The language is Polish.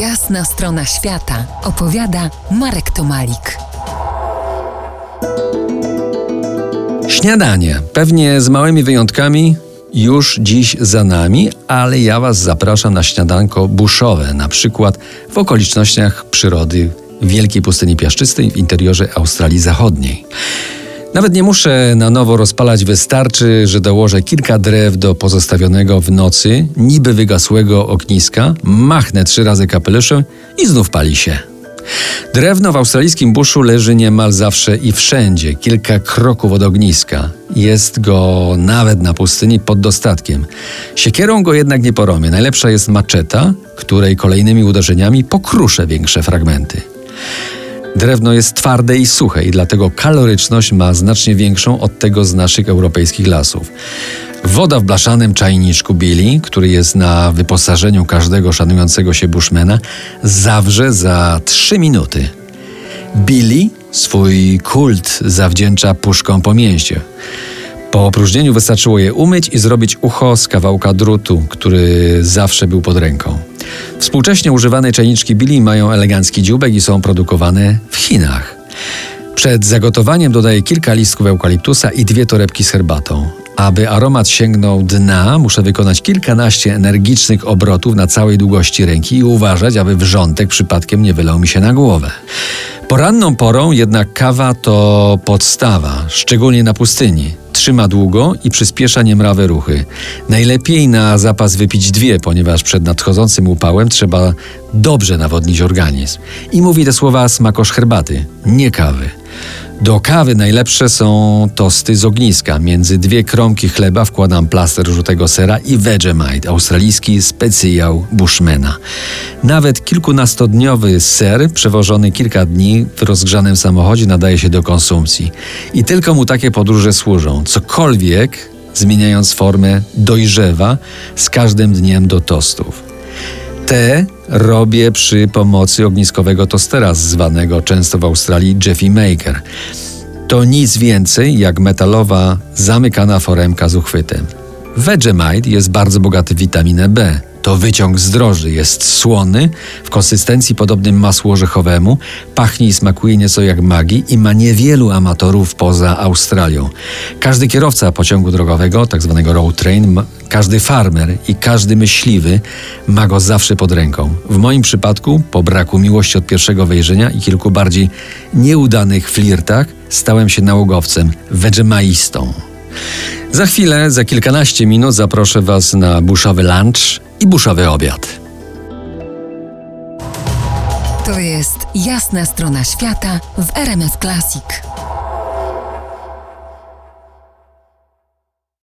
Jasna strona świata opowiada Marek Tomalik. Śniadanie, pewnie z małymi wyjątkami, już dziś za nami, ale ja Was zapraszam na śniadanko buszowe, na przykład w okolicznościach przyrody wielkiej pustyni piaszczystej w interiorze Australii Zachodniej. Nawet nie muszę na nowo rozpalać, wystarczy, że dołożę kilka drew do pozostawionego w nocy, niby wygasłego ogniska, machnę trzy razy kapeluszem i znów pali się. Drewno w australijskim buszu leży niemal zawsze i wszędzie, kilka kroków od ogniska. Jest go nawet na pustyni pod dostatkiem. Siekierą go jednak nie poromię. Najlepsza jest maczeta, której kolejnymi uderzeniami pokruszę większe fragmenty. Drewno jest twarde i suche i dlatego kaloryczność ma znacznie większą od tego z naszych europejskich lasów. Woda w blaszanym czajniczku Billy, który jest na wyposażeniu każdego szanującego się bushmana, zawrze za 3 minuty. Billy swój kult zawdzięcza puszką po mięsie. Po opróżnieniu wystarczyło je umyć i zrobić ucho z kawałka drutu, który zawsze był pod ręką. Współcześnie używane czajniczki Billy mają elegancki dziubek i są produkowane w Chinach. Przed zagotowaniem dodaję kilka listków eukaliptusa i dwie torebki z herbatą. Aby aromat sięgnął dna, muszę wykonać kilkanaście energicznych obrotów na całej długości ręki i uważać, aby wrzątek przypadkiem nie wylał mi się na głowę. Poranną porą jednak kawa to podstawa, szczególnie na pustyni. Trzyma długo i przyspiesza niemrawe ruchy. Najlepiej na zapas wypić dwie, ponieważ przed nadchodzącym upałem trzeba dobrze nawodnić organizm. I mówi te słowa smakosz herbaty, nie kawy. Do kawy najlepsze są tosty z ogniska. Między dwie kromki chleba wkładam plaster żółtego sera i Vegemite, australijski specjał Bushmana. Nawet kilkunastodniowy ser, przewożony kilka dni w rozgrzanym samochodzie, nadaje się do konsumpcji. I tylko mu takie podróże służą. Cokolwiek, zmieniając formę, dojrzewa z każdym dniem do tostów. Te robię przy pomocy ogniskowego tostera, zwanego często w Australii Jeffy Maker. To nic więcej jak metalowa, zamykana foremka z uchwytem. Vegemite jest bardzo bogaty w witaminę B. To wyciąg z droży, jest słony, w konsystencji podobnym masłu orzechowemu, pachnie i smakuje nieco jak magii i ma niewielu amatorów poza Australią. Każdy kierowca pociągu drogowego, tak zwanego road train, każdy farmer i każdy myśliwy ma go zawsze pod ręką. W moim przypadku, po braku miłości od pierwszego wejrzenia i kilku bardziej nieudanych flirtach, stałem się nałogowcem, wegemaistą. Za chwilę, za kilkanaście minut zaproszę Was na buszowy lunch i buszowy obiad. To jest jasna strona świata w RMS Classic.